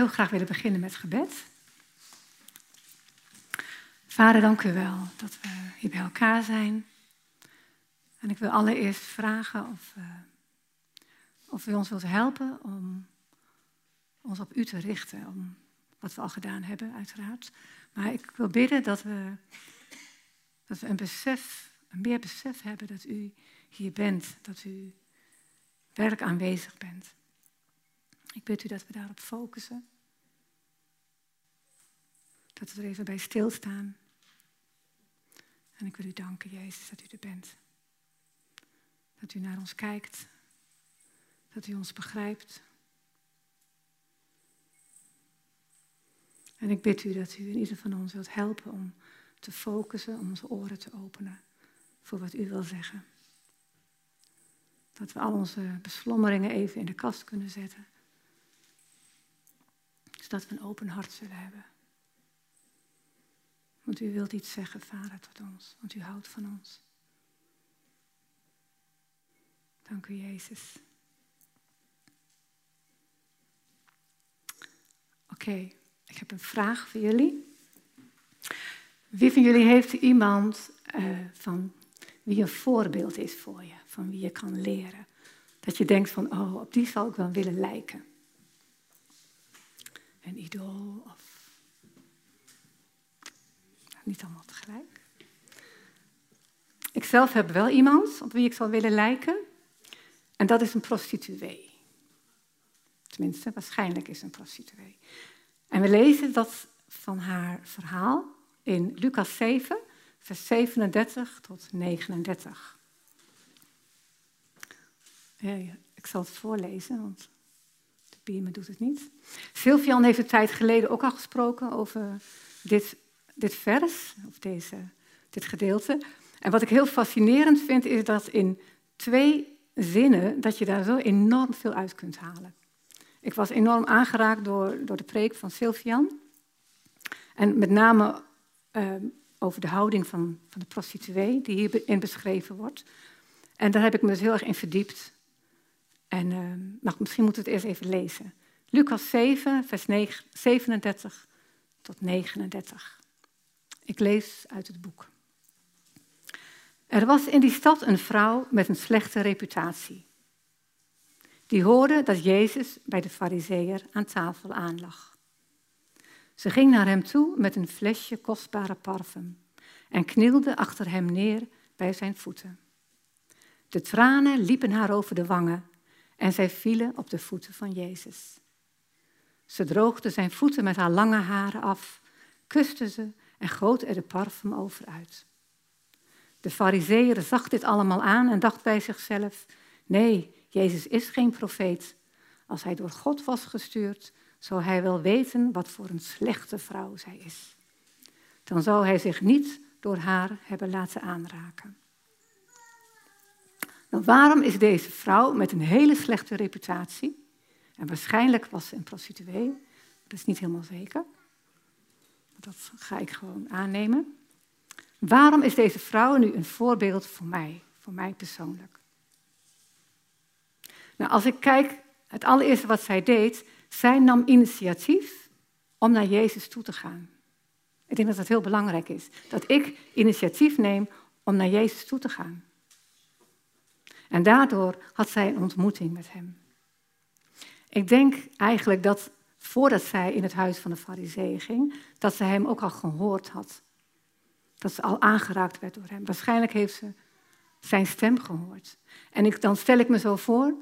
heel graag willen beginnen met gebed. Vader, dank u wel dat we hier bij elkaar zijn. En ik wil allereerst vragen of, uh, of u ons wilt helpen om ons op u te richten. Om wat we al gedaan hebben, uiteraard. Maar ik wil bidden dat we, dat we een besef, een meer besef hebben dat u hier bent. Dat u werkelijk aanwezig bent. Ik bid u dat we daarop focussen. Dat we er even bij stilstaan. En ik wil u danken, Jezus, dat u er bent. Dat u naar ons kijkt. Dat u ons begrijpt. En ik bid u dat u in ieder van ons wilt helpen om te focussen, om onze oren te openen voor wat u wil zeggen. Dat we al onze beslommeringen even in de kast kunnen zetten. Zodat we een open hart zullen hebben. Want u wilt iets zeggen, Vader, tot ons. Want u houdt van ons. Dank u, Jezus. Oké, ik heb een vraag voor jullie. Wie van jullie heeft iemand uh, van wie een voorbeeld is voor je, van wie je kan leren? Dat je denkt van, oh, op die zal ik wel willen lijken. Een idool of... Niet allemaal tegelijk. Ik zelf heb wel iemand op wie ik zal willen lijken. En dat is een prostituee. Tenminste, waarschijnlijk is een prostituee. En we lezen dat van haar verhaal in Lucas 7, vers 37 tot 39. Ja, ik zal het voorlezen, want de beamer doet het niet. Sylvian heeft een tijd geleden ook al gesproken over dit, dit vers, of deze, dit gedeelte. En wat ik heel fascinerend vind, is dat in twee zinnen, dat je daar zo enorm veel uit kunt halen. Ik was enorm aangeraakt door, door de preek van Sylvian. En met name ehm, over de houding van, van de prostituee, die hierin beschreven wordt. En daar heb ik me dus heel erg in verdiept. En uh, misschien moeten we het eerst even lezen. Lucas 7, vers 9, 37 tot 39. Ik lees uit het boek. Er was in die stad een vrouw met een slechte reputatie. Die hoorde dat Jezus bij de fariseer aan tafel aanlag. Ze ging naar hem toe met een flesje kostbare parfum en knielde achter hem neer bij zijn voeten. De tranen liepen haar over de wangen en zij vielen op de voeten van Jezus. Ze droogde zijn voeten met haar lange haren af, kuste ze en goot er de parfum over uit. De fariseer zag dit allemaal aan en dacht bij zichzelf, nee, Jezus is geen profeet. Als hij door God was gestuurd, zou hij wel weten wat voor een slechte vrouw zij is. Dan zou hij zich niet door haar hebben laten aanraken. Nou, waarom is deze vrouw met een hele slechte reputatie, en waarschijnlijk was ze een prostituee, dat is niet helemaal zeker, dat ga ik gewoon aannemen. Waarom is deze vrouw nu een voorbeeld voor mij, voor mij persoonlijk? Nou, als ik kijk, het allereerste wat zij deed, zij nam initiatief om naar Jezus toe te gaan. Ik denk dat dat heel belangrijk is. Dat ik initiatief neem om naar Jezus toe te gaan. En daardoor had zij een ontmoeting met hem. Ik denk eigenlijk dat voordat zij in het huis van de fariseeën ging, dat ze hem ook al gehoord had. Dat ze al aangeraakt werd door hem. Waarschijnlijk heeft ze zijn stem gehoord. En ik, dan stel ik me zo voor,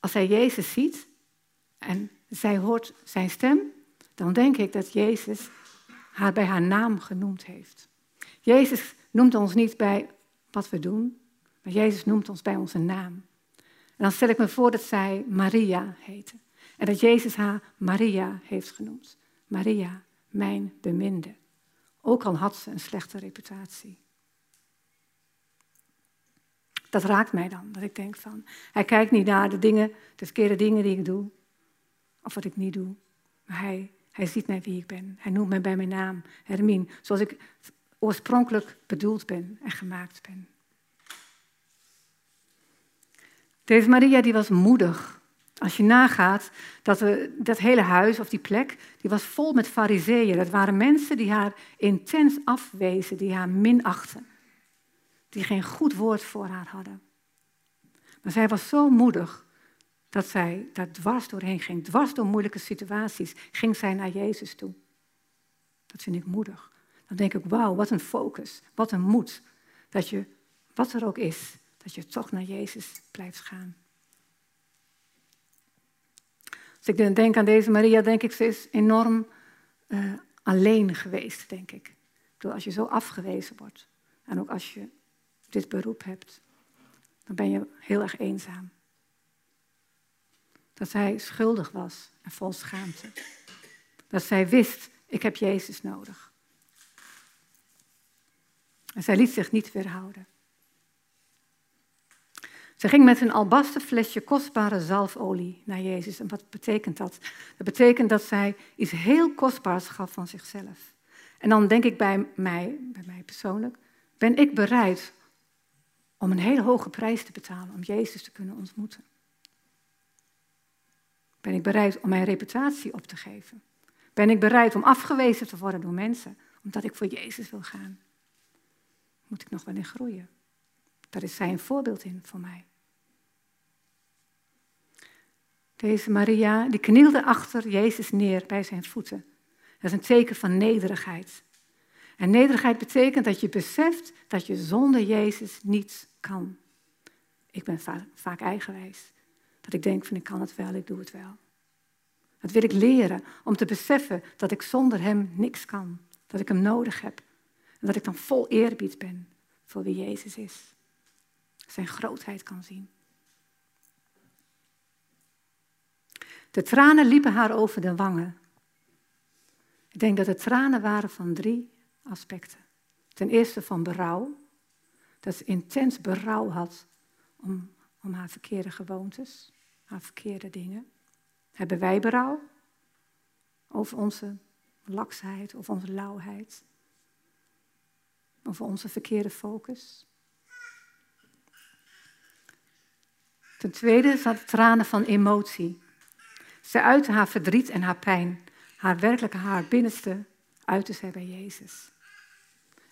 als zij Jezus ziet en zij hoort zijn stem, dan denk ik dat Jezus haar bij haar naam genoemd heeft. Jezus noemt ons niet bij wat we doen, maar Jezus noemt ons bij onze naam. En dan stel ik me voor dat zij Maria heette. En dat Jezus haar Maria heeft genoemd. Maria, mijn beminde. Ook al had ze een slechte reputatie. Dat raakt mij dan, dat ik denk van, hij kijkt niet naar de dingen, de verkeerde dingen die ik doe, of wat ik niet doe, maar hij, hij ziet mij wie ik ben. Hij noemt mij bij mijn naam, Hermine, zoals ik oorspronkelijk bedoeld ben en gemaakt ben. Deze Maria die was moedig Als je nagaat, dat we, dat hele huis of die plek, die was vol met fariseeën. Dat waren mensen die haar intens afwezen, die haar minachten. Die geen goed woord voor haar hadden. Maar zij was zo moedig dat zij daar dwars doorheen ging. Dwars door moeilijke situaties ging zij naar Jezus toe. Dat vind ik moedig. Dan denk ik, wauw, wat een focus, wat een moed. Dat je, wat er ook is, dat je toch naar Jezus blijft gaan. Als ik denk aan deze Maria, denk ik, ze is enorm uh, alleen geweest, denk ik. ik bedoel, als je zo afgewezen wordt en ook als je dit beroep hebt, dan ben je heel erg eenzaam. Dat zij schuldig was en vol schaamte. Dat zij wist, ik heb Jezus nodig. En zij liet zich niet weerhouden. Ze ging met een albasten flesje kostbare zalfolie naar Jezus. En wat betekent dat? Dat betekent dat zij iets heel kostbaars gaf van zichzelf. En dan denk ik bij mij, bij mij persoonlijk, ben ik bereid om een hele hoge prijs te betalen om Jezus te kunnen ontmoeten? Ben ik bereid om mijn reputatie op te geven? Ben ik bereid om afgewezen te worden door mensen omdat ik voor Jezus wil gaan? Moet ik nog wel in groeien? Daar is zij een voorbeeld in voor mij. Deze Maria, die knielde achter Jezus neer bij zijn voeten. Dat is een teken van nederigheid. En nederigheid betekent dat je beseft dat je zonder Jezus niets kan. Ik ben vaak eigenwijs. Dat ik denk van ik kan het wel, ik doe het wel. Dat wil ik leren om te beseffen dat ik zonder Hem niks kan. Dat ik Hem nodig heb. En dat ik dan vol eerbied ben voor wie Jezus is. Zijn grootheid kan zien. De tranen liepen haar over de wangen. Ik denk dat het tranen waren van drie aspecten. Ten eerste van berouw, dat ze intens berouw had om, om haar verkeerde gewoontes, haar verkeerde dingen. Hebben wij berouw over onze laksheid of onze lauwheid? Over onze verkeerde focus? Ten tweede zat tranen van emotie. Ze uitte haar verdriet en haar pijn, haar werkelijke haar binnenste uitte zij bij Jezus.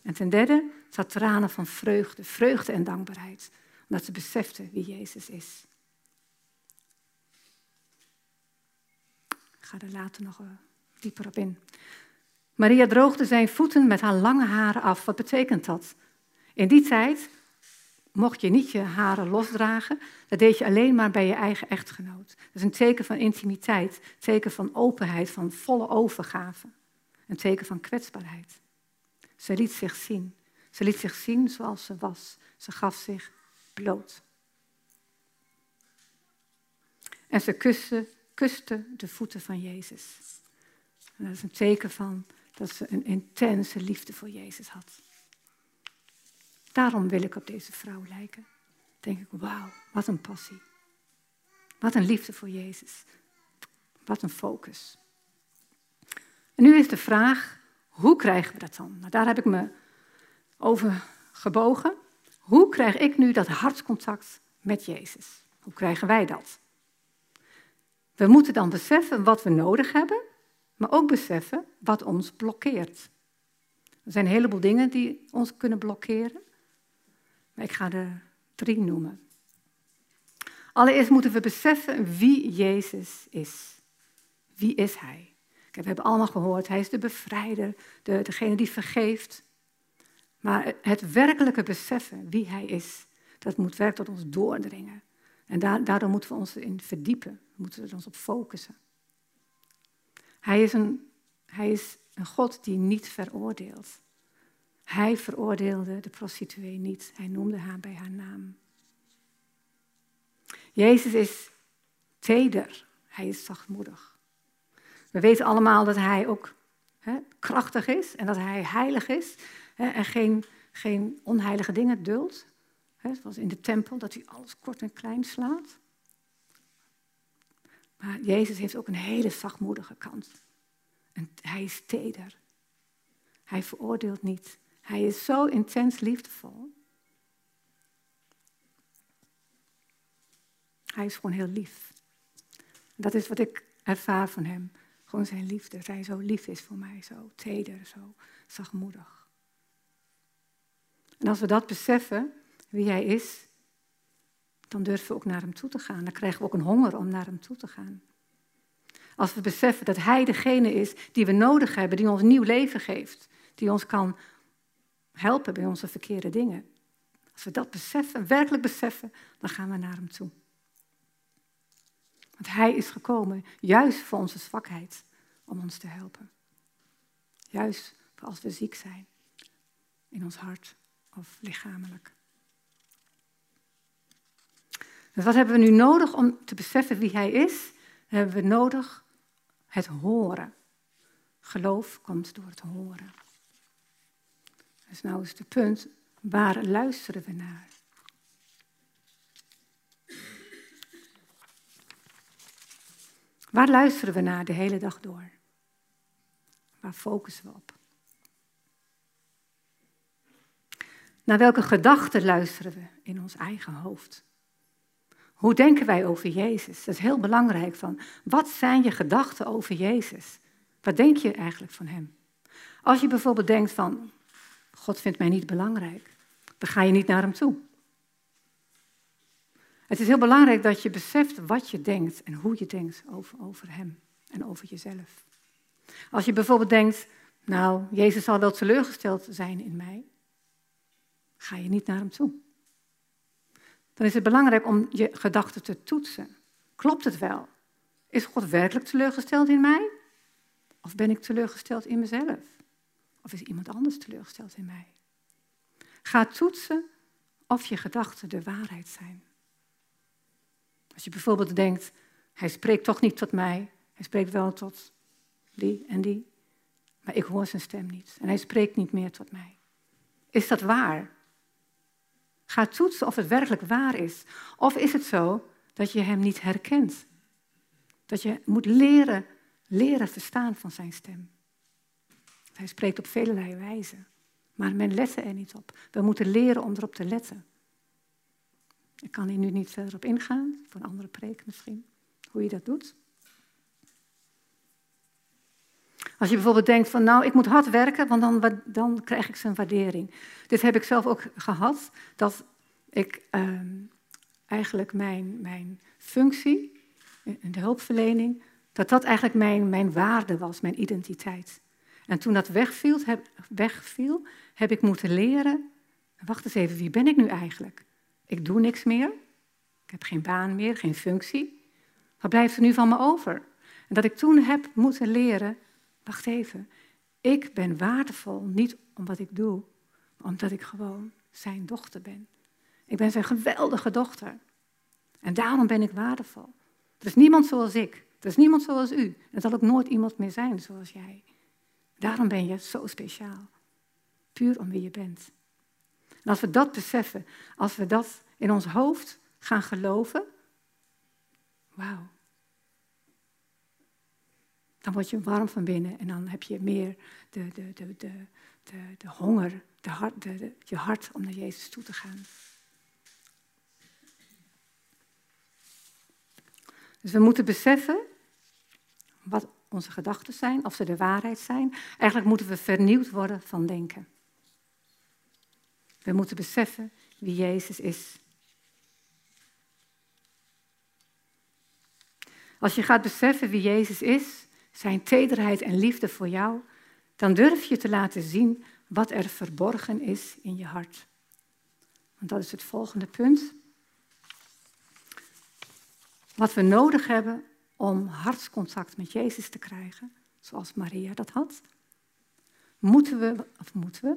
En ten derde zat tranen van vreugde, vreugde en dankbaarheid, omdat ze besefte wie Jezus is. Ik ga er later nog eh, dieper op in. Maria droogde zijn voeten met haar lange haren af. Wat betekent dat? In die tijd mocht je niet je haren losdragen. Dat deed je alleen maar bij je eigen echtgenoot. Dat is een teken van intimiteit, een teken van openheid, van volle overgave. Een teken van kwetsbaarheid. Ze liet zich zien. Ze liet zich zien zoals ze was. Ze gaf zich bloot. En ze kuste, kuste de voeten van Jezus. En dat is een teken van dat ze een intense liefde voor Jezus had. Daarom wil ik op deze vrouw lijken. Denk ik, wauw, wat een passie. Wat een liefde voor Jezus. Wat een focus. En nu is de vraag, hoe krijgen we dat dan? Nou, daar heb ik me over gebogen. Hoe krijg ik nu dat hartcontact met Jezus? Hoe krijgen wij dat? We moeten dan beseffen wat we nodig hebben, maar ook beseffen wat ons blokkeert. Er zijn een heleboel dingen die ons kunnen blokkeren. Ik ga er drie noemen. Allereerst moeten we beseffen wie Jezus is. Wie is Hij? We hebben allemaal gehoord, Hij is de bevrijder, de, degene die vergeeft. Maar het werkelijke beseffen wie Hij is, dat moet werk tot ons doordringen. En daardoor moeten we ons in verdiepen, we moeten er ons op focussen. Hij is, een, hij is een God die niet veroordeelt. Hij veroordeelde de prostituee niet. Hij noemde haar bij haar naam. Jezus is teder. Hij is zachtmoedig. We weten allemaal dat hij ook krachtig is en dat hij heilig is en geen, geen onheilige dingen duldt. Zoals in de tempel, dat hij alles kort en klein slaat. Maar Jezus heeft ook een hele zachtmoedige kant. En hij is teder. Hij veroordeelt niet. Hij is zo intens liefdevol. Hij is gewoon heel lief. Dat is wat ik ervaar van hem. Gewoon zijn liefde. Dat hij zo lief is voor mij. Zo teder, zo zachtmoedig. En als we dat beseffen, wie hij is, dan durven we ook naar hem toe te gaan. Dan krijgen we ook een honger om naar hem toe te gaan. Als we beseffen dat hij degene is die we nodig hebben, die ons nieuw leven geeft, die ons kan helpen bij onze verkeerde dingen. Als we dat beseffen, werkelijk beseffen, dan gaan we naar hem toe. Want hij is gekomen juist voor onze zwakheid, om ons te helpen. Juist voor als we ziek zijn, in ons hart of lichamelijk. Dus wat hebben we nu nodig om te beseffen wie hij is? Dan hebben we nodig het horen. Geloof komt door het horen. Dus nou is het punt, waar luisteren we naar? Waar luisteren we naar de hele dag door? Waar focussen we op? Naar welke gedachten luisteren we in ons eigen hoofd? Hoe denken wij over Jezus? Dat is heel belangrijk. Van, wat zijn je gedachten over Jezus? Wat denk je eigenlijk van Hem? Als je bijvoorbeeld denkt van, God vindt mij niet belangrijk, dan ga je niet naar Hem toe. Het is heel belangrijk dat je beseft wat je denkt en hoe je denkt over, over Hem en over jezelf. Als je bijvoorbeeld denkt, nou, Jezus zal wel teleurgesteld zijn in mij, ga je niet naar Hem toe dan is het belangrijk om je gedachten te toetsen. Klopt het wel? Is God werkelijk teleurgesteld in mij? Of ben ik teleurgesteld in mezelf? Of is iemand anders teleurgesteld in mij? Ga toetsen of je gedachten de waarheid zijn. Als je bijvoorbeeld denkt, hij spreekt toch niet tot mij, hij spreekt wel tot die en die, maar ik hoor zijn stem niet en hij spreekt niet meer tot mij. Is dat waar? Ga toetsen of het werkelijk waar is. Of is het zo dat je hem niet herkent? Dat je moet leren, leren verstaan van zijn stem. Hij spreekt op vele wijzen, maar men let er niet op. We moeten leren om erop te letten. Ik kan hier nu niet verder op ingaan, voor een andere preek misschien, hoe je dat doet. Als je bijvoorbeeld denkt van nou, ik moet hard werken, want dan, dan krijg ik zijn waardering. Dit heb ik zelf ook gehad, dat ik ehm, eigenlijk mijn, mijn functie in de hulpverlening, dat dat eigenlijk mijn, mijn waarde was, mijn identiteit. En toen dat wegviel heb, wegviel, heb ik moeten leren, wacht eens even, wie ben ik nu eigenlijk? Ik doe niks meer, ik heb geen baan meer, geen functie. Wat blijft er nu van me over? En dat ik toen heb moeten leren wacht even, ik ben waardevol niet om wat ik doe, maar omdat ik gewoon zijn dochter ben. Ik ben zijn geweldige dochter. En daarom ben ik waardevol. Er is niemand zoals ik. Er is niemand zoals u. Er zal ook nooit iemand meer zijn zoals jij. Daarom ben je zo speciaal. Puur om wie je bent. En als we dat beseffen, als we dat in ons hoofd gaan geloven, wauw, dan word je warm van binnen en dan heb je meer de, de, de, de, de, de honger, de hart, de, je hart om naar Jezus toe te gaan. Dus we moeten beseffen wat onze gedachten zijn, of ze de waarheid zijn. Eigenlijk moeten we vernieuwd worden van denken. We moeten beseffen wie Jezus is. Als je gaat beseffen wie Jezus is, zijn tederheid en liefde voor jou, dan durf je te laten zien wat er verborgen is in je hart. Want dat is het volgende punt. Wat we nodig hebben om hartscontact met Jezus te krijgen, zoals Maria dat had, moeten we, of moeten we,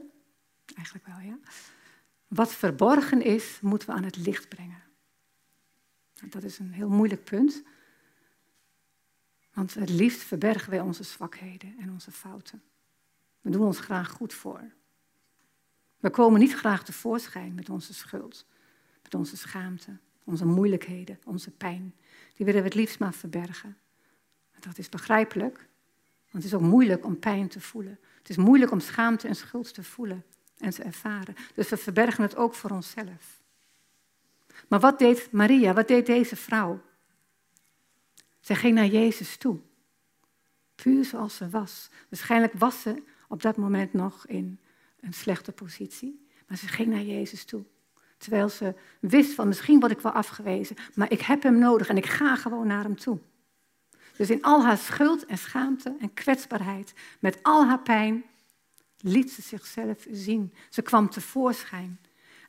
eigenlijk wel ja, wat verborgen is, moeten we aan het licht brengen. Dat is een heel moeilijk punt, want het liefst verbergen wij onze zwakheden en onze fouten. We doen ons graag goed voor. We komen niet graag tevoorschijn met onze schuld, met onze schaamte, onze moeilijkheden, onze pijn. Die willen we het liefst maar verbergen. Dat is begrijpelijk, want het is ook moeilijk om pijn te voelen. Het is moeilijk om schaamte en schuld te voelen en te ervaren. Dus we verbergen het ook voor onszelf. Maar wat deed Maria, wat deed deze vrouw? Zij ging naar Jezus toe. Puur zoals ze was. Waarschijnlijk was ze op dat moment nog in een slechte positie. Maar ze ging naar Jezus toe. Terwijl ze wist van misschien word ik wel afgewezen, maar ik heb hem nodig en ik ga gewoon naar hem toe. Dus in al haar schuld en schaamte en kwetsbaarheid, met al haar pijn, liet ze zichzelf zien. Ze kwam tevoorschijn.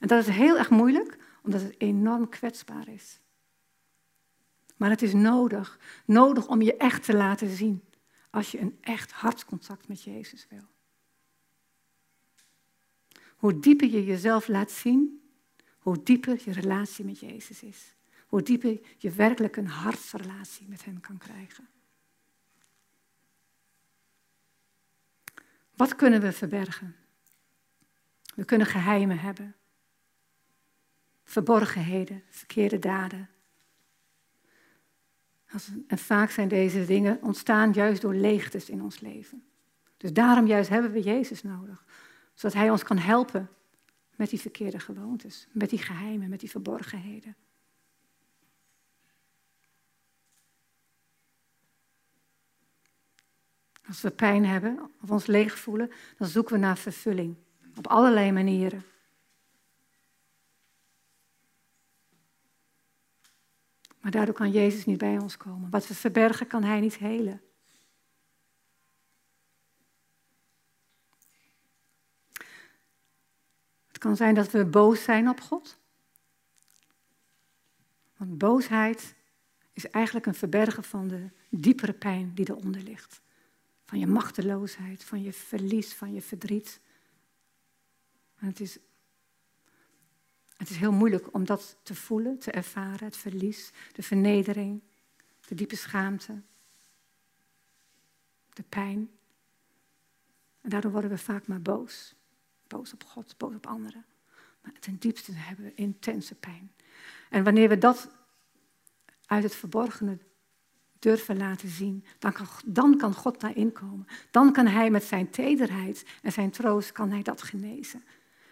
En dat is heel erg moeilijk, omdat het enorm kwetsbaar is. Maar het is nodig, nodig om je echt te laten zien als je een echt hartcontact met Jezus wil. Hoe dieper je jezelf laat zien, hoe dieper je relatie met Jezus is. Hoe dieper je werkelijk een hartsrelatie met Hem kan krijgen. Wat kunnen we verbergen? We kunnen geheimen hebben, verborgenheden, verkeerde daden. En vaak zijn deze dingen ontstaan juist door leegtes in ons leven. Dus daarom juist hebben we Jezus nodig, zodat Hij ons kan helpen met die verkeerde gewoontes, met die geheimen, met die verborgenheden. Als we pijn hebben of ons leeg voelen, dan zoeken we naar vervulling. Op allerlei manieren. Maar daardoor kan Jezus niet bij ons komen. Wat we verbergen, kan Hij niet helen. Kan zijn dat we boos zijn op God. Want boosheid is eigenlijk een verbergen van de diepere pijn die eronder ligt. Van je machteloosheid, van je verlies, van je verdriet. Het is, het is heel moeilijk om dat te voelen, te ervaren, het verlies, de vernedering, de diepe schaamte, de pijn. En daardoor worden we vaak maar boos. Boos op God, boos op anderen. Maar ten diepste hebben we intense pijn. En wanneer we dat uit het verborgene durven laten zien, dan kan, dan kan God daarin komen. Dan kan Hij met zijn tederheid en zijn troost kan hij dat genezen.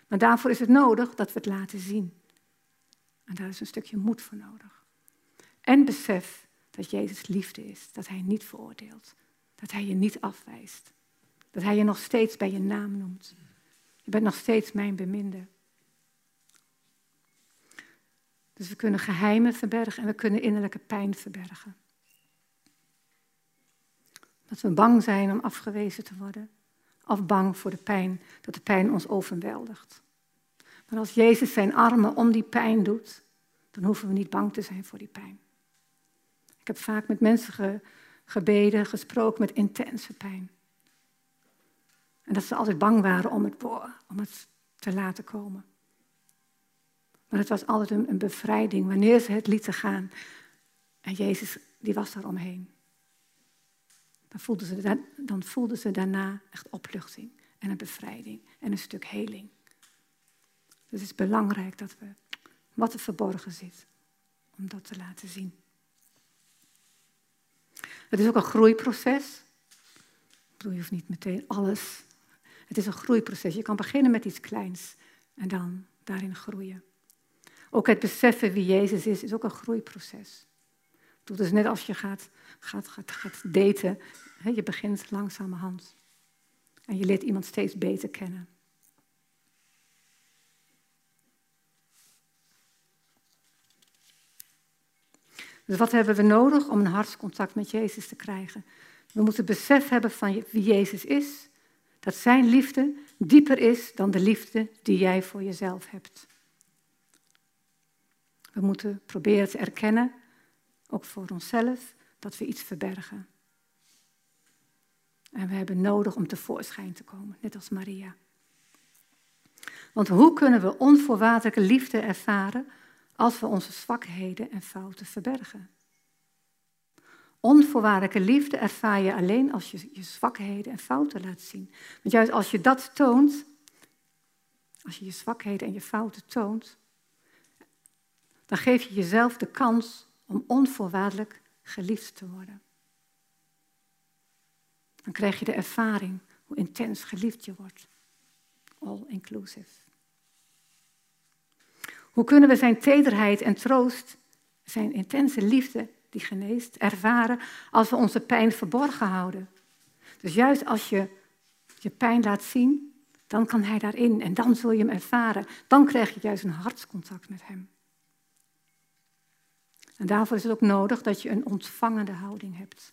Maar daarvoor is het nodig dat we het laten zien. En daar is een stukje moed voor nodig. En besef dat Jezus liefde is, dat Hij niet veroordeelt, dat Hij je niet afwijst, dat Hij je nog steeds bij je naam noemt. Je bent nog steeds mijn beminde. Dus we kunnen geheimen verbergen en we kunnen innerlijke pijn verbergen. Dat we bang zijn om afgewezen te worden. Of bang voor de pijn, dat de pijn ons overweldigt. Maar als Jezus zijn armen om die pijn doet, dan hoeven we niet bang te zijn voor die pijn. Ik heb vaak met mensen gebeden, gesproken met intense pijn. En dat ze altijd bang waren om het, om het te laten komen. Maar het was altijd een, bevrijding wanneer ze het lieten gaan. En Jezus, die was daar omheen dan voelden, ze, dan voelden ze daarna echt opluchting en een bevrijding en een stuk heling. Dus het is belangrijk dat we wat er verborgen zit, om dat te laten zien. Het is ook een groeiproces. Je hoeft niet meteen alles. Het is een groeiproces. Je kan beginnen met iets kleins en dan daarin groeien. Ook het beseffen wie Jezus is, is ook een groeiproces. Het is net als je gaat, gaat, gaat, gaat daten. Je begint langzamerhand. En je leert iemand steeds beter kennen. Dus wat hebben we nodig om een hartscontact met Jezus te krijgen? We moeten besef hebben van wie Jezus is. Dat zijn liefde dieper is dan de liefde die jij voor jezelf hebt. We moeten proberen te erkennen ook voor onszelf, dat we iets verbergen. En we hebben nodig om tevoorschijn te komen, net als Maria. Want hoe kunnen we onvoorwaardelijke liefde ervaren als we onze zwakheden en fouten verbergen? Onvoorwaardelijke liefde ervaar je alleen als je je zwakheden en fouten laat zien. Want juist als je dat toont, als je je zwakheden en je fouten toont, dan geef je jezelf de kans om onvoorwaardelijk geliefd te worden. Dan krijg je de ervaring hoe intens geliefd je wordt. All inclusive. Hoe kunnen we zijn tederheid en troost, zijn intense liefde die geneest, ervaren als we onze pijn verborgen houden. Dus juist als je je pijn laat zien, dan kan hij daarin en dan zul je hem ervaren. Dan krijg je juist een hartscontact met hem. En daarvoor is het ook nodig dat je een ontvangende houding hebt.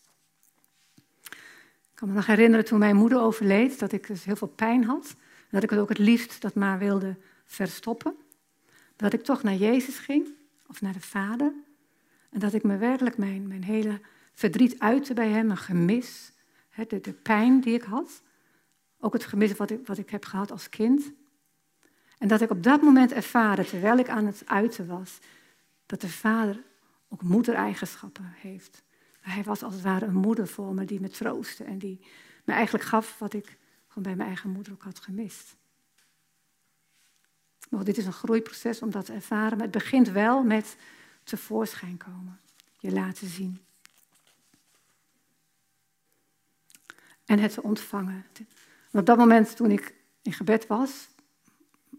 Ik kan me nog herinneren toen mijn moeder overleed, dat ik dus heel veel pijn had. En dat ik het ook het liefst dat maar wilde verstoppen. Dat ik toch naar Jezus ging, of naar de Vader. En dat ik me werkelijk mijn, mijn hele verdriet uitte bij hem, een gemis. de, de pijn die ik had. Ook het gemis wat ik, wat ik heb gehad als kind. En dat ik op dat moment ervaarde, terwijl ik aan het uiten was, dat de Vader ook moedereigenschappen heeft. Hij was als het ware een moeder voor me die me troostte en die me eigenlijk gaf wat ik gewoon bij mijn eigen moeder ook had gemist. Maar dit is een groeiproces om dat te ervaren, maar het begint wel met tevoorschijn komen, je laten zien. En het te ontvangen. op dat moment, toen ik in gebed was,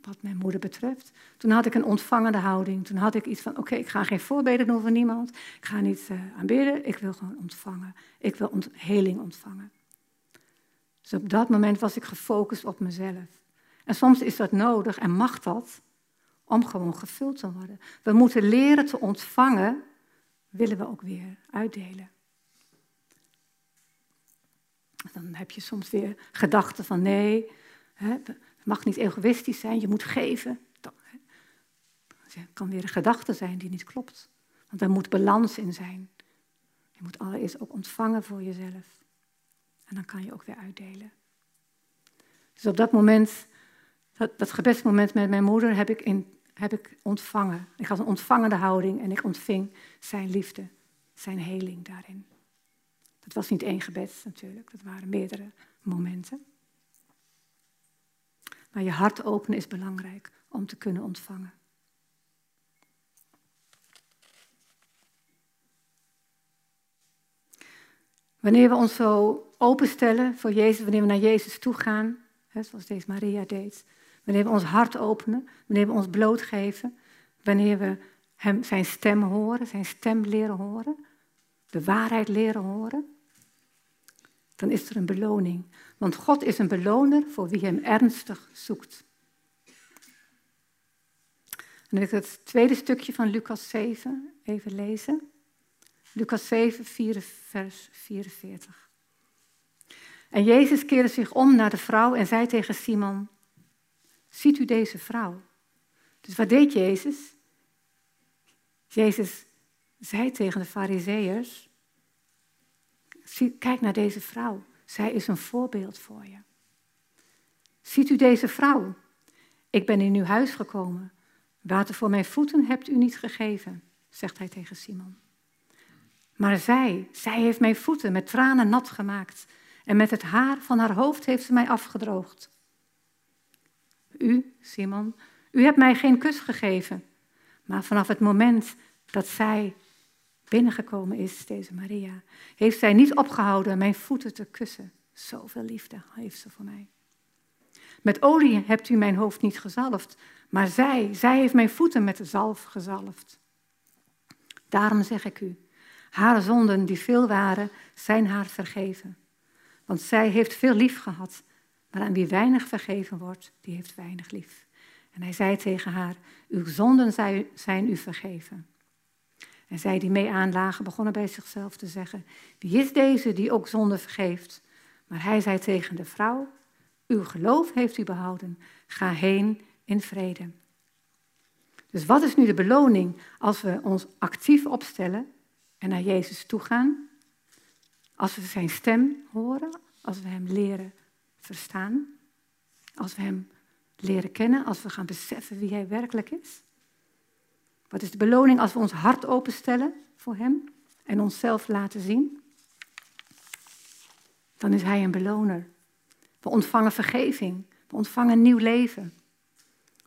wat mijn moeder betreft. Toen had ik een ontvangende houding. Toen had ik iets van, oké, ik ga geen voorbeden doen voor niemand. Ik ga niet uh, aanbidden, ik wil gewoon ontvangen. Ik wil ont heling ontvangen. Dus op dat moment was ik gefocust op mezelf. En soms is dat nodig en mag dat om gewoon gevuld te worden. We moeten leren te ontvangen, willen we ook weer uitdelen. Dan heb je soms weer gedachten van nee, het mag niet egoïstisch zijn, je moet geven. Het kan weer een gedachte zijn die niet klopt. Want er moet balans in zijn. Je moet allereerst ook ontvangen voor jezelf. En dan kan je ook weer uitdelen. Dus op dat moment, dat, dat gebedsmoment met mijn moeder, heb ik, in, heb ik ontvangen. Ik had een ontvangende houding en ik ontving zijn liefde, zijn heling daarin. Dat was niet één gebed natuurlijk, dat waren meerdere momenten. Maar je hart openen is belangrijk om te kunnen ontvangen. Wanneer we ons zo openstellen voor Jezus, wanneer we naar Jezus toe gaan, zoals deze Maria deed, wanneer we ons hart openen, wanneer we ons blootgeven, wanneer we hem, zijn stem horen, zijn stem leren horen, de waarheid leren horen, dan is er een beloning. Want God is een beloner voor wie hem ernstig zoekt. En dan wil ik het tweede stukje van Lucas 7 even lezen. Lucas 7, 4, vers 44. En Jezus keerde zich om naar de vrouw en zei tegen Simon, ziet u deze vrouw? Dus wat deed Jezus? Jezus zei tegen de fariseërs, kijk naar deze vrouw. Zij is een voorbeeld voor je. Ziet u deze vrouw? Ik ben in uw huis gekomen. Water voor mijn voeten hebt u niet gegeven, zegt hij tegen Simon. Maar zij, zij heeft mijn voeten met tranen nat gemaakt en met het haar van haar hoofd heeft ze mij afgedroogd. U, Simon, u hebt mij geen kus gegeven, maar vanaf het moment dat zij binnengekomen is, deze Maria, heeft zij niet opgehouden mijn voeten te kussen. Zoveel liefde heeft ze voor mij. Met olie hebt u mijn hoofd niet gezalfd, maar zij, zij heeft mijn voeten met de zalf gezalfd. Daarom zeg ik u, haar zonden die veel waren, zijn haar vergeven. Want zij heeft veel lief gehad, maar aan wie weinig vergeven wordt, die heeft weinig lief. En hij zei tegen haar, uw zonden zijn u vergeven. En zij die mee aanlagen begonnen bij zichzelf te zeggen, wie is deze die ook zonde vergeeft? Maar hij zei tegen de vrouw, uw geloof heeft u behouden, ga heen in vrede. Dus wat is nu de beloning als we ons actief opstellen en naar Jezus toe gaan? Als we zijn stem horen, als we Hem leren verstaan, als we Hem leren kennen, als we gaan beseffen wie Hij werkelijk is? Wat is de beloning als we ons hart openstellen voor Hem en onszelf laten zien? Dan is Hij een beloner. We ontvangen vergeving. We ontvangen nieuw leven.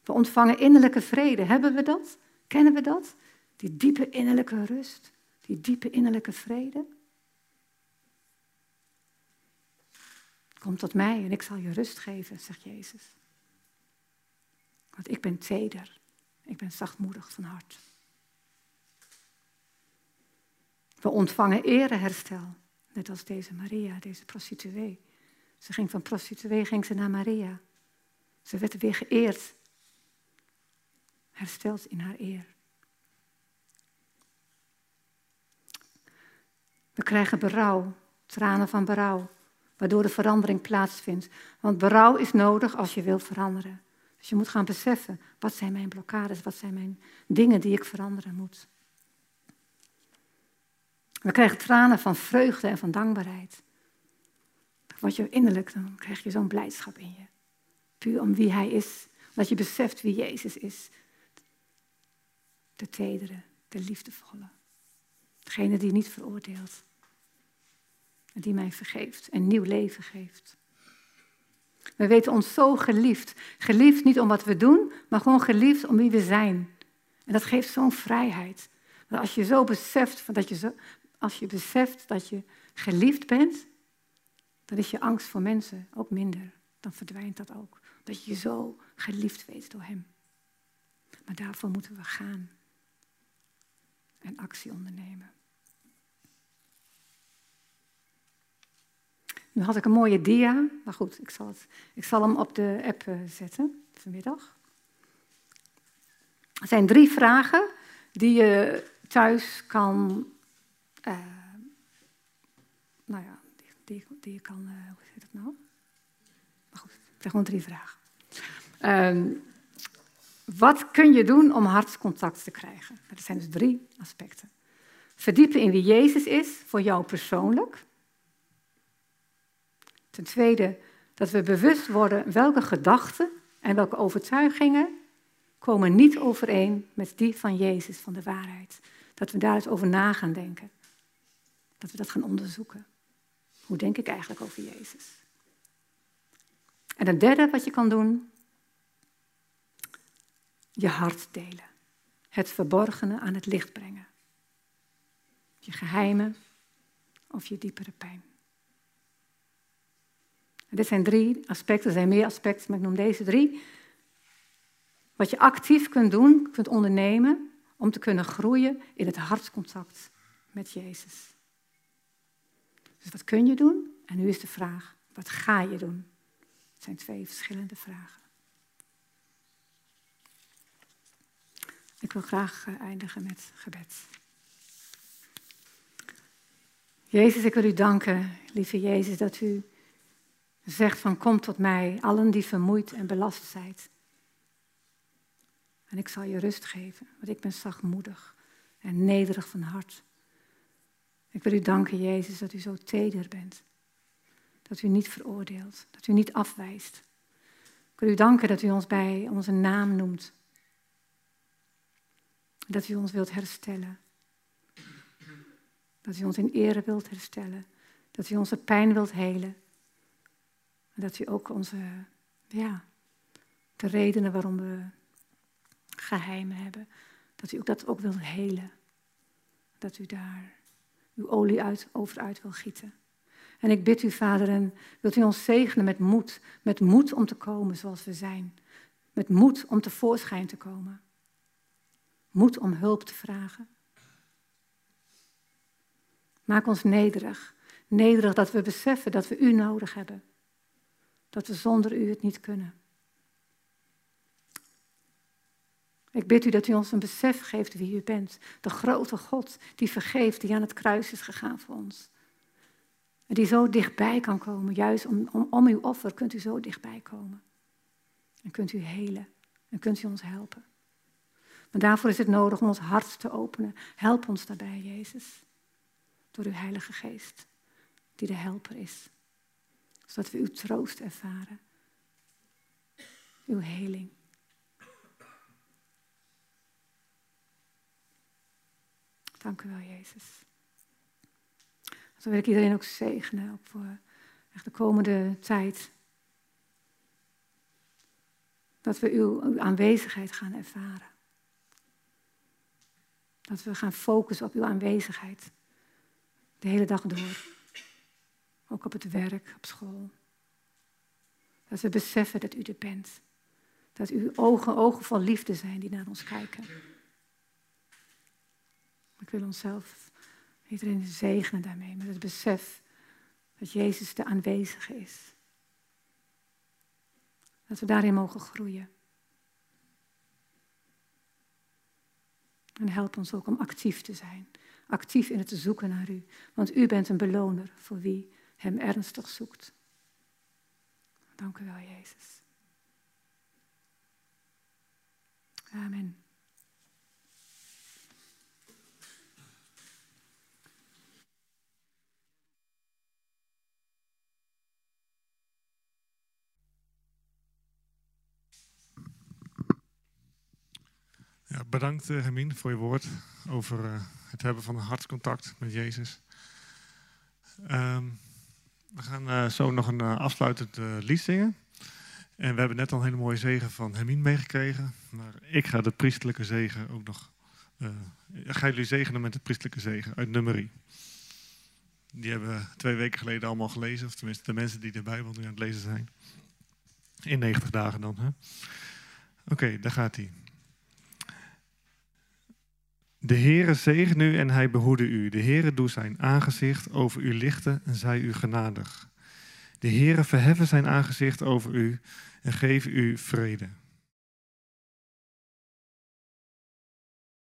We ontvangen innerlijke vrede. Hebben we dat? Kennen we dat? Die diepe innerlijke rust. Die diepe innerlijke vrede. Kom tot mij en ik zal je rust geven, zegt Jezus. Want ik ben teder. Ik ben zachtmoedig van hart. We ontvangen ereherstel, net als deze Maria, deze prostituee. Ze ging van prostituee ging ze naar Maria. Ze werd weer geëerd, hersteld in haar eer. We krijgen berouw, tranen van berouw, waardoor de verandering plaatsvindt. Want berouw is nodig als je wilt veranderen. Dus je moet gaan beseffen, wat zijn mijn blokkades, wat zijn mijn dingen die ik veranderen moet. We krijgen tranen van vreugde en van dankbaarheid. Dan word je innerlijk, dan krijg je zo'n blijdschap in je. Puur om wie hij is. Dat je beseft wie Jezus is. De tedere, de liefdevolle. Degene die niet veroordeelt. Die mij vergeeft en nieuw leven geeft. We weten ons zo geliefd. Geliefd niet om wat we doen, maar gewoon geliefd om wie we zijn. En dat geeft zo'n vrijheid. Want als je zo beseft dat je, zo, als je beseft dat je geliefd bent, dan is je angst voor mensen ook minder. Dan verdwijnt dat ook. Dat je je zo geliefd weet door Hem. Maar daarvoor moeten we gaan en actie ondernemen. Nu had ik een mooie dia, maar goed, ik zal, het, ik zal hem op de app eh, zetten vanmiddag. Er zijn drie vragen die je thuis kan, uh, nou ja, die, die, je kan, uh, hoe heet dat nou? Maar goed, het zijn gewoon drie vragen. Um, wat kun je doen om hartscontact te krijgen? Dat zijn dus drie aspecten. Verdiepen in wie Jezus is voor jou persoonlijk. Ten tweede, dat we bewust worden welke gedachten en welke overtuigingen komen niet overeen met die van Jezus, van de waarheid. Dat we daar eens over na gaan denken. Dat we dat gaan onderzoeken. Hoe denk ik eigenlijk over Jezus? En het derde wat je kan doen, je hart delen. Het verborgene aan het licht brengen. Je geheimen of je diepere pijn. Dit zijn drie aspecten, er zijn meer aspecten, maar ik noem deze drie. Wat je actief kunt doen, kunt ondernemen om te kunnen groeien in het hartcontact met Jezus. Dus wat kun je doen? En nu is de vraag, wat ga je doen? Het zijn twee verschillende vragen. Ik wil graag eh, eindigen met gebed. Jezus, ik wil u danken, lieve Jezus, dat u zegt van kom tot mij, allen die vermoeid en belast zijn. En ik zal je rust geven, want ik ben zachtmoedig en nederig van hart. Ik wil u danken, Jezus, dat u zo teder bent. Dat u niet veroordeelt, dat u niet afwijst. Ik wil u danken dat u ons bij onze naam noemt. Dat u ons wilt herstellen. Dat u ons in ere wilt herstellen. Dat u onze pijn wilt helen. Dat u ook onze, ja, de redenen waarom we geheimen hebben, dat u ook dat ook wilt helen. Dat u daar uw olie uit, over uit wil gieten. En ik bid u, Vader, en wilt u ons zegenen met moed. Met moed om te komen zoals we zijn. Met moed om tevoorschijn te komen. Moed om hulp te vragen. Maak ons nederig. Nederig dat we beseffen dat we u nodig hebben. Dat we zonder u het niet kunnen. Ik bid u dat u ons een besef geeft wie u bent. De grote God die vergeeft, die aan het kruis is gegaan voor ons. En die zo dichtbij kan komen. Juist om, om, om uw offer kunt u zo dichtbij komen. En kunt u helen. En kunt u ons helpen. Maar daarvoor is het nodig om ons hart te openen. Help ons daarbij, Jezus. Door uw Heilige Geest, die de helper is. Zodat we uw troost ervaren. Uw heling. Dank u wel, Jezus. Zo wil ik iedereen ook zegenen op de komende tijd. Dat we uw aanwezigheid gaan ervaren. Dat we gaan focussen op uw aanwezigheid. De hele dag door. Ook op het werk, op school. Dat we beseffen dat u er bent. Dat uw ogen ogen van liefde zijn die naar ons kijken. Ik wil onszelf Iedereen zegenen daarmee, met het besef dat Jezus de aanwezige is. Dat we daarin mogen groeien. En help ons ook om actief te zijn. Actief in het zoeken naar u. Want u bent een beloner voor wie hem ernstig zoekt. Dank u wel, Jezus. Amen. Ja, bedankt uh, Hermine voor je woord over uh, het hebben van een hartcontact met Jezus. Um, we gaan uh, zo nog een afsluitend lied zingen. En we hebben net al een hele mooie zegen van Hermine meegekregen. Maar ik ga de priestelijke zegen ook nog... ga jullie zegenen met de priestelijke zegen uit nummerie. Die hebben we twee weken geleden allemaal gelezen. Of tenminste de mensen die de Bijbel nu aan het lezen zijn. In 90 dagen dan. Oké, daar gaat hij. De Heere zegen u en hij behoede u. De Heere doe zijn aangezicht over u lichten en zij u genadig. De Heere verheffen zijn aangezicht over u en geef u vrede.